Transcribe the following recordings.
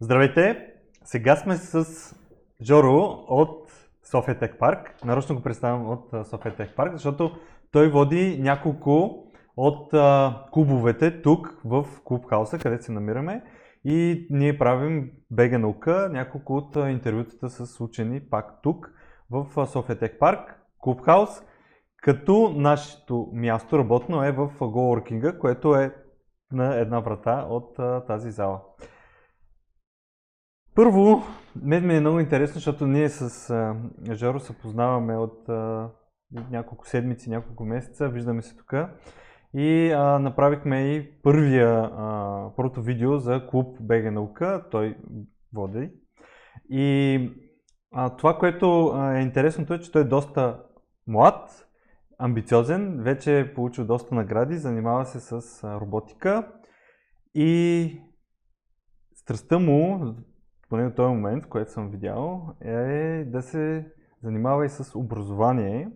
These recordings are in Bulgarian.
Здравейте! Сега сме с Жоро от София Тек Парк. Нарочно го представям от София Тек Парк, защото той води няколко от а, клубовете тук в Клубхауса, където се намираме. И ние правим Бега наука, няколко от интервютата с учени пак тук в София Тек Парк, Клубхаус, като нашето място работно е в Coworking, което е на една врата от а, тази зала. Първо, мен ми е много интересно, защото ние с Жоро се познаваме от няколко седмици, няколко месеца, виждаме се тук. И а, направихме и първия, а, първото видео за клуб БГ наука, той води. И а, това, което е интересното е, че той е доста млад, амбициозен, вече е получил доста награди, занимава се с роботика и страстта му, поне на този момент, в който съм видял, е да се занимава и с образование.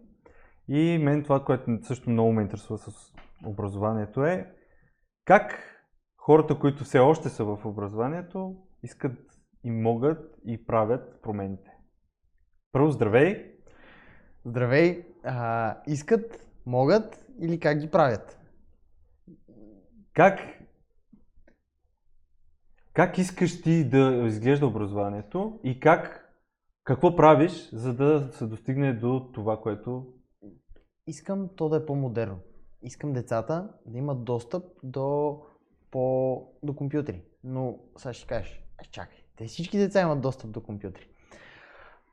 И мен това, което също много ме интересува с образованието е как хората, които все още са в образованието, искат и могат и правят промените. Първо, здравей! Здравей! А, искат, могат или как ги правят? Как, как искаш ти да изглежда образованието и как, какво правиш, за да се достигне до това, което... Искам то да е по-модерно. Искам децата да имат достъп до, по, до компютри. Но сега ще кажеш, е, чакай, те всички деца имат достъп до компютри.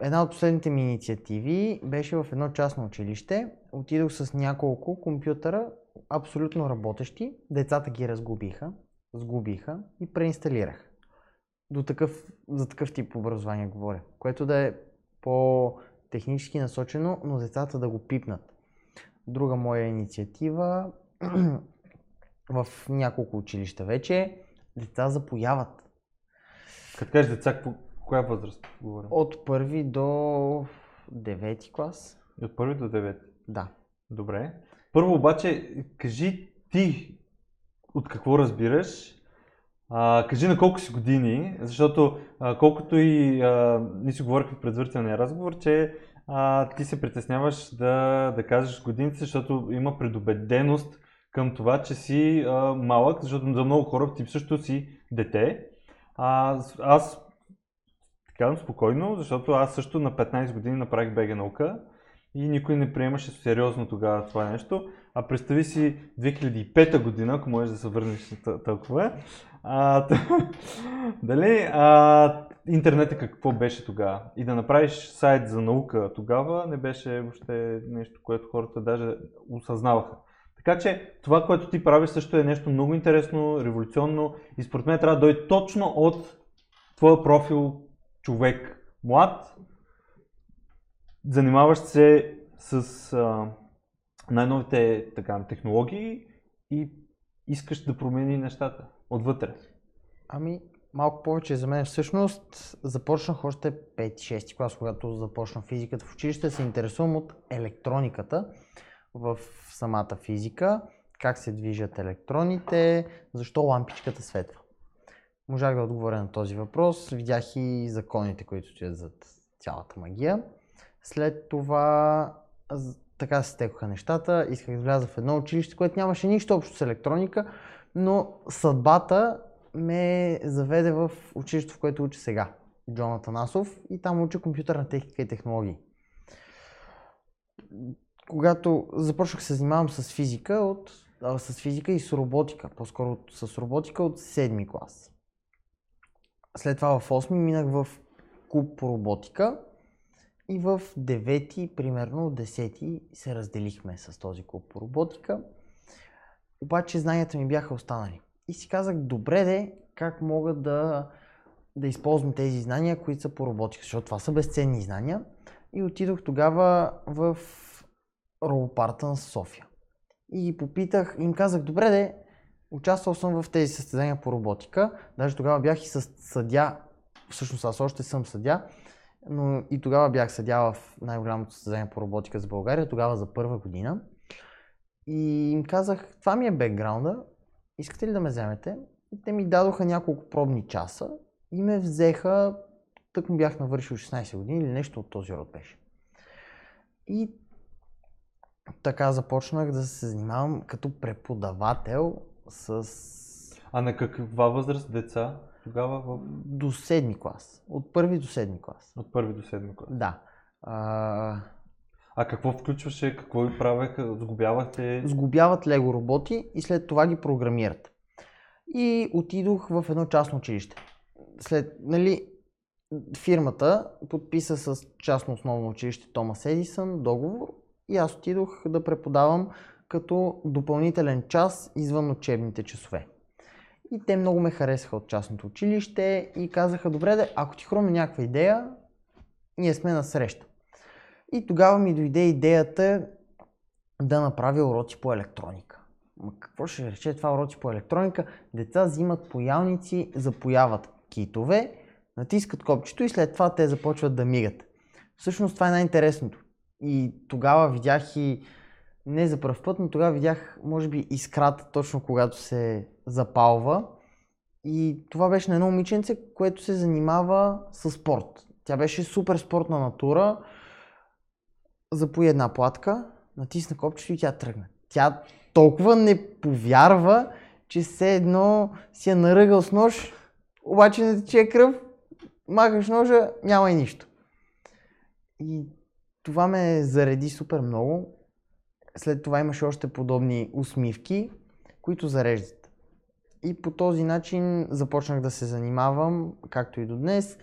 Една от последните ми инициативи беше в едно частно училище. Отидох с няколко компютъра, абсолютно работещи. Децата ги разгубиха, сгубиха и преинсталирах. До такъв, за такъв тип образование говоря, което да е по-технически насочено, но децата да го пипнат. Друга моя инициатива в няколко училища вече деца запояват. Като кажеш деца, по коя възраст говорим? От първи до девети клас. От първи до девети? Да. Добре. Първо обаче, кажи ти от какво разбираш, а, кажи на колко си години, защото а, колкото и а, ние си говорихме в предварителния разговор, че а, ти се притесняваш да, да кажеш годините, защото има предубеденост към това, че си а, малък, защото за много хора ти също си дете. А, аз казвам спокойно, защото аз също на 15 години направих БГ наука и никой не приемаше сериозно тогава това нещо. А представи си 2005 година, ако можеш да се върнеш толкова. А, дали, а, интернета какво беше тогава? И да направиш сайт за наука тогава не беше въобще нещо, което хората даже осъзнаваха. Така че това, което ти правиш също е нещо много интересно, революционно и според мен трябва да дойде точно от твоя профил човек, млад, занимаващ се с а, най-новите така, технологии и искаш да промени нещата отвътре. Ами, малко повече за мен. Всъщност, започнах още 5-6 клас, когато започнах физиката в училище, се интересувам от електрониката в самата физика, как се движат електроните, защо лампичката светва. Можах да отговоря на този въпрос, видях и законите, които стоят зад цялата магия. След това така се стекоха нещата, исках да вляза в едно училище, което нямаше нищо общо с електроника, но съдбата ме заведе в училището, в което уча сега, Джон Атанасов, и там уча компютърна техника и технологии. Когато започнах се занимавам с физика, от, а, с физика и с роботика, по-скоро с роботика от 7 клас. След това в 8 минах в клуб по роботика и в 9, примерно 10 се разделихме с този клуб по роботика. Обаче знанията ми бяха останали. И си казах, добре де, как мога да, да използвам тези знания, които са по роботика, защото това са безценни знания. И отидох тогава в робопарта на София. И ги попитах, им казах, добре де, участвал съм в тези състезания по роботика. Даже тогава бях и с съдя, всъщност аз още съм съдя, но и тогава бях съдя в най-голямото състезание по роботика за България, тогава за първа година. И им казах, това ми е бекграунда, искате ли да ме вземете? И те ми дадоха няколко пробни часа и ме взеха, тък му бях навършил 16 години или нещо от този род беше. И така започнах да се занимавам като преподавател с А на каква възраст деца тогава в... до седми клас. От първи до седми клас. от първи до седми клас? Да. А, А какво включваше, какво ви правеха, сгубявахте? сглобяват лего роботи и след това ги програмират. И отидох в едно частно училище. След, нали, фирмата подписа с частно основно училище Томас Едисън договор и аз отидох да преподавам като допълнителен час извън учебните часове. И те много ме харесаха от частното училище и казаха, добре, де, ако ти хрумне някаква идея, ние сме на среща. И тогава ми дойде идеята да направя уроци по електроника. Ма какво ще рече това уроци по електроника? Деца взимат поялници, запояват китове, натискат копчето и след това те започват да мигат. Всъщност това е най-интересното. И тогава видях и не за първ път, но тогава видях, може би, искрата точно когато се запалва. И това беше на едно момиченце, което се занимава с спорт. Тя беше супер спортна натура. Запои една платка, натисна копчето и тя тръгна. Тя толкова не повярва, че все едно си е наръгал с нож, обаче не тече кръв, махаш ножа, няма и нищо. И това ме зареди супер много. След това имаше още подобни усмивки, които зареждат. И по този начин започнах да се занимавам, както и до днес.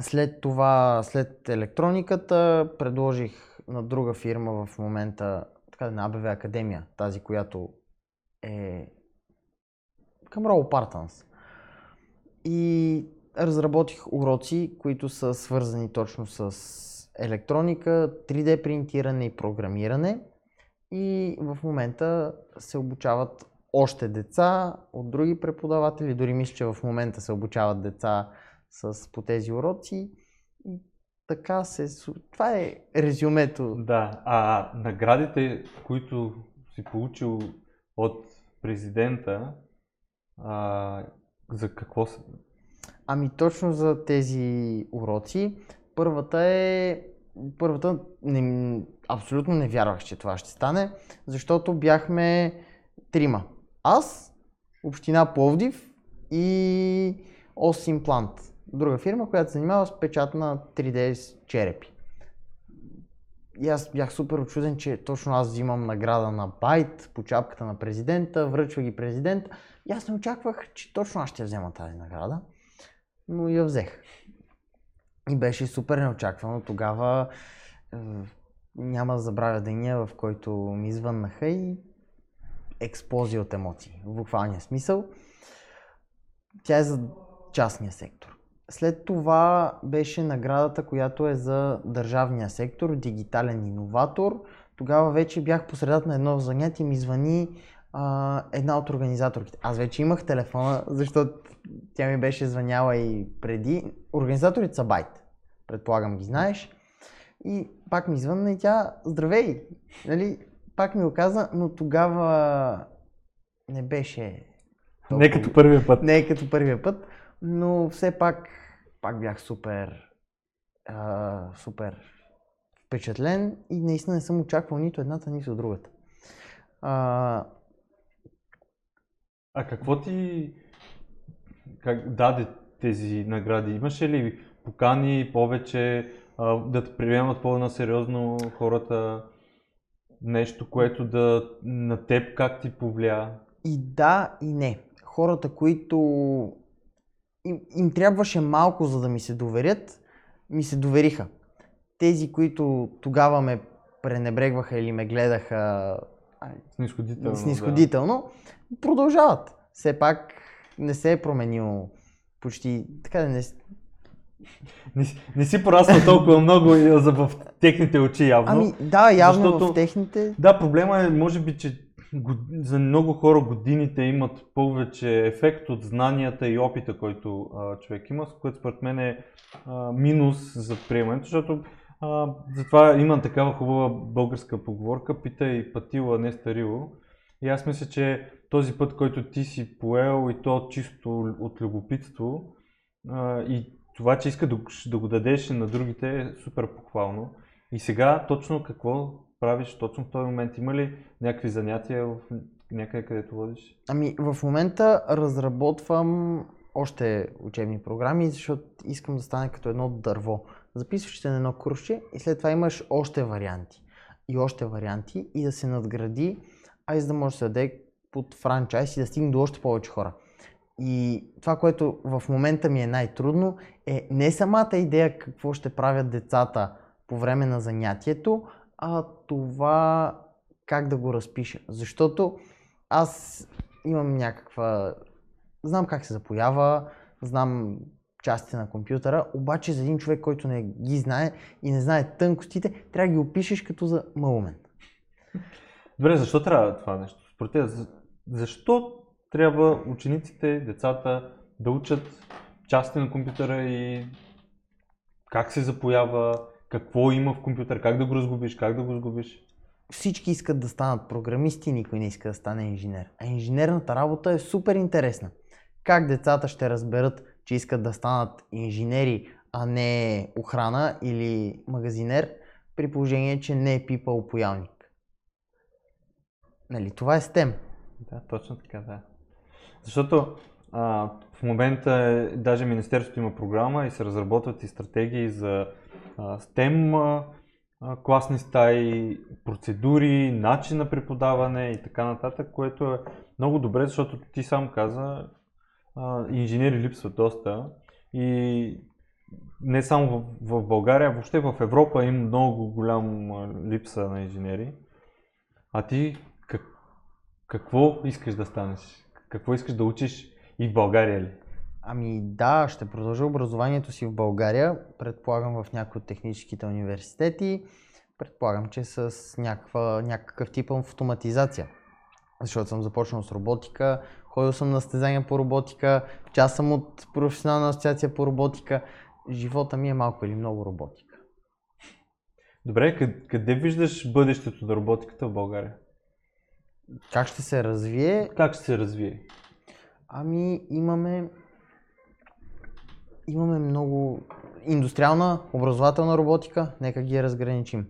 След това, след електрониката, предложих на друга фирма в момента, така на АБВ Академия, тази, която е към Roll Partners. И разработих уроци, които са свързани точно с електроника, 3D принтиране и програмиране. И в момента се обучават още деца от други преподаватели, дори мисля, че в момента се обучават деца с, по тези уроци. И така се... Това е резюмето. Да, а наградите, които си получил от президента, а, за какво са? Ами точно за тези уроци. Първата е... Първата не, абсолютно не вярвах, че това ще стане, защото бяхме трима. Аз, Община Пловдив и Ос Имплант. Друга фирма, която се занимава с печат на 3D с черепи. И аз бях супер очуден, че точно аз взимам награда на Байт по чапката на президента, връчва ги президент. И аз не очаквах, че точно аз ще взема тази награда, но я взех. И беше супер неочаквано. Тогава е, няма да забравя деня, в който ми звъннаха и експлозия от емоции, в буквалния смисъл. Тя е за частния сектор. След това беше наградата, която е за държавния сектор, дигитален иноватор. Тогава вече бях по средата на едно занятие и ми звъни а, една от организаторките. Аз вече имах телефона, защото тя ми беше звъняла и преди. Организаторите са Байт. Предполагам ги знаеш. И пак ми звънна и тя, здравей! Нали, пак ми го каза, но тогава не беше Не като първия път. не като първия път, но все пак, пак бях супер, а, супер впечатлен и наистина не съм очаквал нито едната, нито другата. А, А какво ти как даде тези награди? Имаше ли покани повече а, да те приемат по-на сериозно хората? Нещо, което да на теб как ти повлия? и да, и не. Хората, които им, им трябваше малко за да ми се доверят, ми се довериха. Тези, които тогава ме пренебрегваха или ме гледаха Снисходително. снисходително, продължават. Все пак не се е променил почти, така да не... Не, си- не си пораснал толкова много в техните очи явно. Ами да, явно защото- в техните... Да, проблема е, може би, че за много хора годините имат повече ефект от знанията и опита, който а, човек има, с което според мен е а, минус за приемането, защото а, затова има такава хубава българска поговорка, питай пътило, а не старило. И аз мисля, че този път, който ти си поел и то чисто от любопитство, а, и това, че иска да, да го дадеш на другите е супер похвално. И сега точно какво правиш точно в този момент? Има ли някакви занятия в някъде, където водиш? Ами в момента разработвам още учебни програми, защото искам да стане като едно дърво. Записваш се на едно курсче и след това имаш още варианти. И още варианти и да се надгради, а и за да може да се даде под франчайз и да стигне до още повече хора. И това, което в момента ми е най-трудно, е не самата идея какво ще правят децата по време на занятието, а това как да го разпиша. Защото аз имам някаква... Знам как се запоява, знам частите на компютъра, обаче за един човек, който не ги знае и не знае тънкостите, трябва да ги опишеш като за малумен. Добре, защо трябва това нещо? Според защо трябва учениците, децата да учат части на компютъра и как се запоява, какво има в компютър, как да го разгубиш, как да го сгубиш? Всички искат да станат програмисти, никой не иска да стане инженер. А инженерната работа е супер интересна. Как децата ще разберат, че искат да станат инженери, а не охрана или магазинер, при положение, че не е пипал поялник? Нали, това е STEM. Да, точно така, да. Защото а, в момента е, даже Министерството има програма и се разработват и стратегии за а, STEM класни стаи, процедури, начин на преподаване и така нататък, което е много добре, защото ти сам каза, а, инженери липсват доста и не само в, в България, въобще в Европа има много голям липса на инженери. А ти как, какво искаш да станеш? Какво искаш да учиш и в България ли? Ами да, ще продължа образованието си в България, предполагам в някои от техническите университети, предполагам, че с някаква, някакъв тип автоматизация. Защото съм започнал с роботика, ходил съм на състезания по роботика, част съм от професионална асоциация по роботика. Живота ми е малко или много роботика. Добре, къде, къде виждаш бъдещето на роботиката в България? Как ще се развие? Как ще се развие? Ами имаме имаме много индустриална, образователна роботика, нека ги разграничим.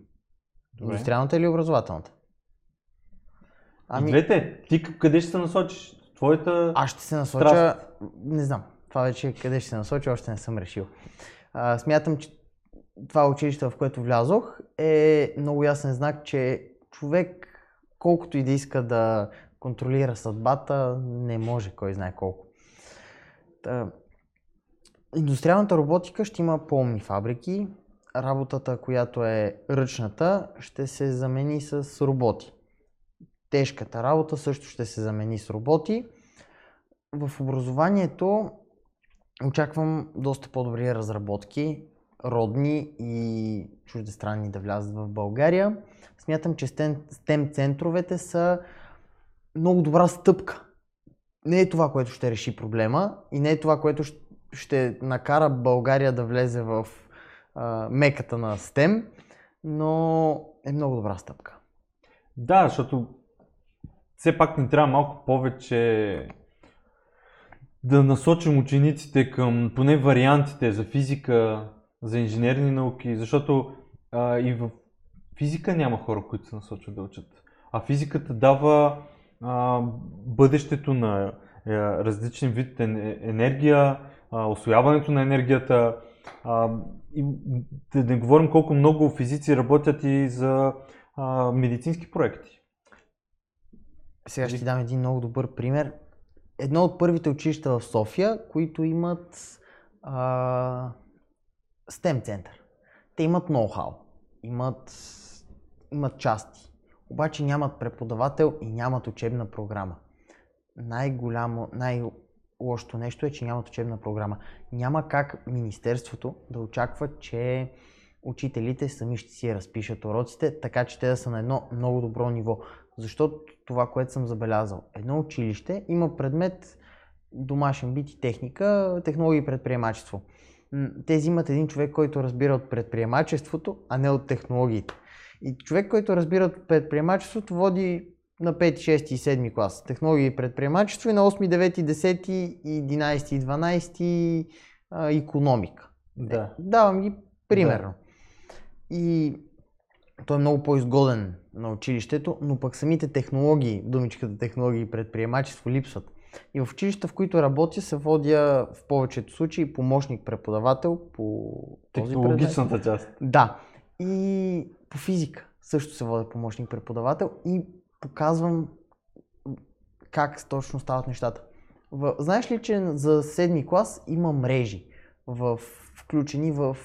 Добре. Индустриалната или образователната? Ами... И двете. Ти къде ще се насочиш? Твоята... Аз ще се насоча, не знам, това вече къде ще се насоча, още не съм решил. А, смятам, че това училище, в което влязох, е много ясен знак, че човек, колкото и да иска да контролира съдбата, не може кой знае колко. Та, индустриалната роботика ще има по-умни фабрики, работата, която е ръчната, ще се замени с роботи. Тежката работа също ще се замени с роботи. В образованието очаквам доста по-добри разработки, родни и чуждестранни да влязат в България. Смятам, че STEM центровете са много добра стъпка. Не е това, което ще реши проблема и не е това, което ще накара България да влезе в а, меката на STEM, но е много добра стъпка. Да, защото все пак ни трябва малко повече да насочим учениците към поне вариантите за физика, за инженерни науки, защото а, и в физика няма хора, които се насочват да учат. А физиката дава а, бъдещето на е, различен вид ен- енергия, а, освояването на енергията. А, и да не говорим колко много физици работят и за а, медицински проекти. Сега ще ти дам един много добър пример. Едно от първите училища в София, които имат а, STEM център. Те имат ноу-хау, имат, имат части, обаче нямат преподавател и нямат учебна програма. Най-голямо, най-лошото нещо е, че нямат учебна програма. Няма как Министерството да очаква, че учителите сами ще си разпишат уроците, така че те да са на едно много добро ниво. Защото това, което съм забелязал, едно училище има предмет домашен бит и техника, технологии и предприемачество. Те взимат един човек, който разбира от предприемачеството, а не от технологиите. И човек, който разбира от предприемачеството, води на 5, 6 и 7 клас технологии и предприемачество и на 8, 9, 10, 11 и 12 а, економика. Да. Давам ги примерно. И той е много по-изгоден на училището, но пък самите технологии, думичката технологии и предприемачество липсват. И в училища, в които работя, се водя в повечето случаи помощник преподавател по този. Технологичната част. Да. И по физика също се водя помощник преподавател и показвам как точно стават нещата. В... Знаеш ли, че за седми клас има мрежи в... включени в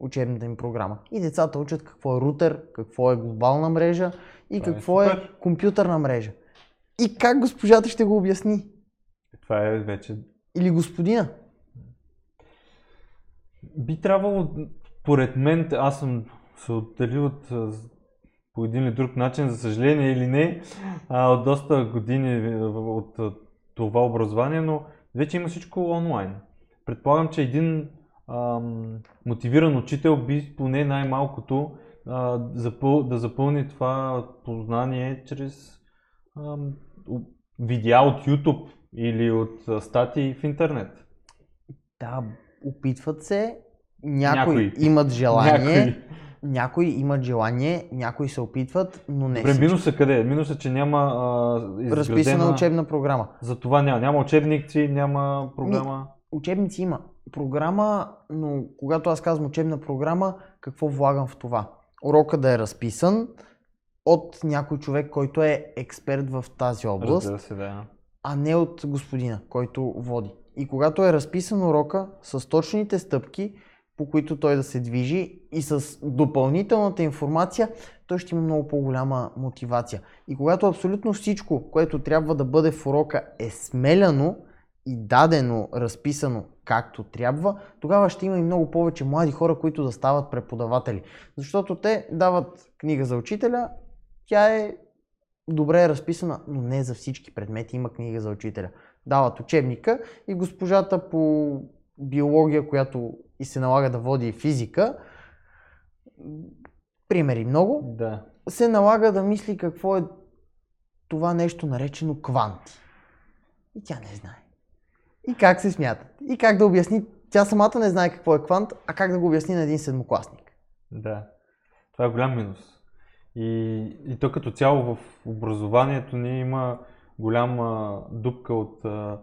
учебната им програма. И децата учат какво е рутер, какво е глобална мрежа и Това е какво е, компютърна мрежа. И как госпожата ще го обясни? Това е вече Или господина? Би трябвало, поред мен, аз съм се отделил от, по един или друг начин, за съжаление или не, а, от доста години а, от това образование, но вече има всичко онлайн. Предполагам, че един ам, мотивиран учител би поне най-малкото а, запъл, да запълни това познание чрез ам, видеа от YouTube или от статии в интернет. Да, опитват се. Някои, Някои. имат желание. Някои. Някои имат желание, някои се опитват, но не Добре, минуса къде е? Минуса, че няма а, изградена... Разписана учебна програма. За това няма. Няма учебници, няма програма. Учебници има. Програма, но когато аз казвам учебна програма, какво влагам в това? Урока да е разписан от някой човек, който е експерт в тази област, Разбира се, да. а не от господина, който води. И когато е разписан урока с точните стъпки, по които той да се движи и с допълнителната информация, той ще има много по-голяма мотивация. И когато абсолютно всичко, което трябва да бъде в урока е смеляно и дадено, разписано както трябва, тогава ще има и много повече млади хора, които да стават преподаватели. Защото те дават книга за учителя, тя е добре разписана, но не за всички предмети има книга за учителя. Дават учебника и госпожата по биология, която и се налага да води физика, примери много, Да. се налага да мисли какво е това нещо наречено кванти. И тя не знае. И как се смятат. И как да обясни. Тя самата не знае какво е квант, а как да го обясни на един седмокласник. Да. Това е голям минус. И, и то като цяло в образованието ни има голяма дупка от а,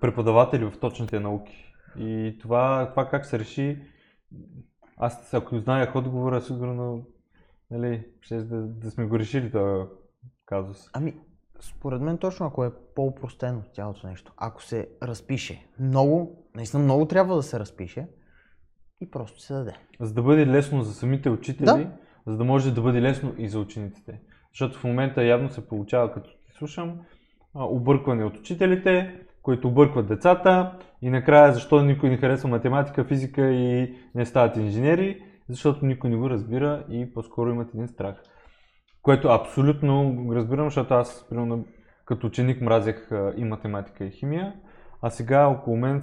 преподаватели в точните науки. И това, това как се реши, аз ако знаех отговора, сигурно нали, ще да, да сме го решили този казус. Ами, според мен точно ако е по-упростено цялото нещо. Ако се разпише много, наистина много трябва да се разпише и просто се даде. За да бъде лесно за самите учители, Да. За да може да бъде лесно и за учениците. Защото в момента явно се получава, като ти слушам, объркване от учителите, които объркват децата и накрая защо никой не харесва математика, физика и не стават инженери, защото никой не го разбира и по-скоро имат един страх. Което абсолютно разбирам, защото аз примерно, като ученик мразех и математика и химия, а сега около мен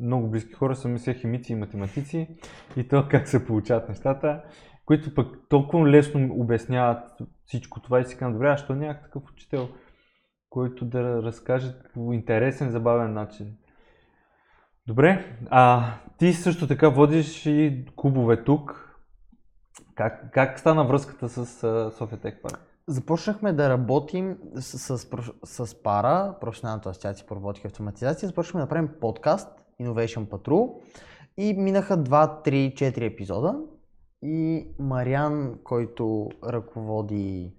много близки хора са ми се химици и математици и то как се получават нещата, които пък толкова лесно обясняват всичко това и си казвам, добре, а що нямах такъв учител, който да разкаже по интересен, забавен начин. Добре, а ти също така водиш и клубове тук. Как, как стана връзката с София Тек Парк? Започнахме да работим с, с, с пара, професионалната асоциация по роботика и автоматизация. Започнахме да правим подкаст Innovation Patrol и минаха 2, 3, 4 епизода. И Мариан, който ръководи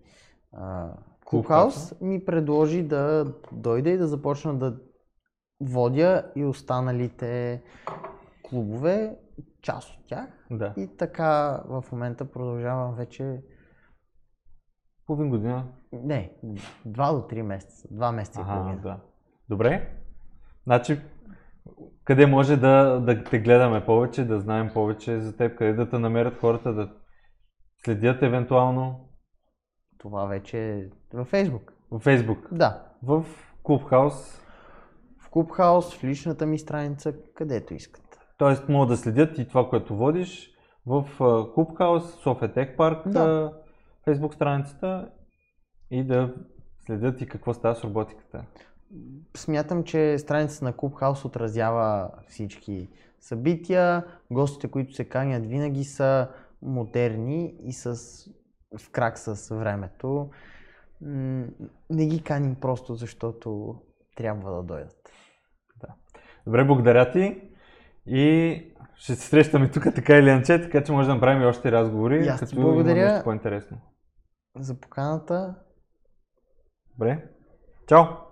Клубхаус, ми предложи да дойда и да започна да водя и останалите клубове, част от тях. Да. И така в момента продължавам вече Половин година. не, 2 до 3 месеца. 2 месеца и Ага, половина. да. Добре. Значи, къде може да, да те гледаме повече, да знаем повече за теб, къде да те намерят хората, да следят евентуално Това вече е във Фейсбук. в Фейсбук, Да. в Клубхаус, В Клубхаус, в личната ми страница, където искат. т.е. могат да следят и това, което водиш в Клубхаус, София Тех Парк, Да. Фейсбук страницата и да следят и какво става с роботиката. Смятам, че страницата на Clubhouse отразява всички събития. Гостите, които се канят, винаги са модерни и с, в крак с времето. Не ги каним просто защото трябва да дойдат. Добре, благодаря ти. И ще се срещаме тук така или иначе, така че може да направим и още разговори, И аз като благодаря. има нещо по-интересно. За поканата Добре. Чао!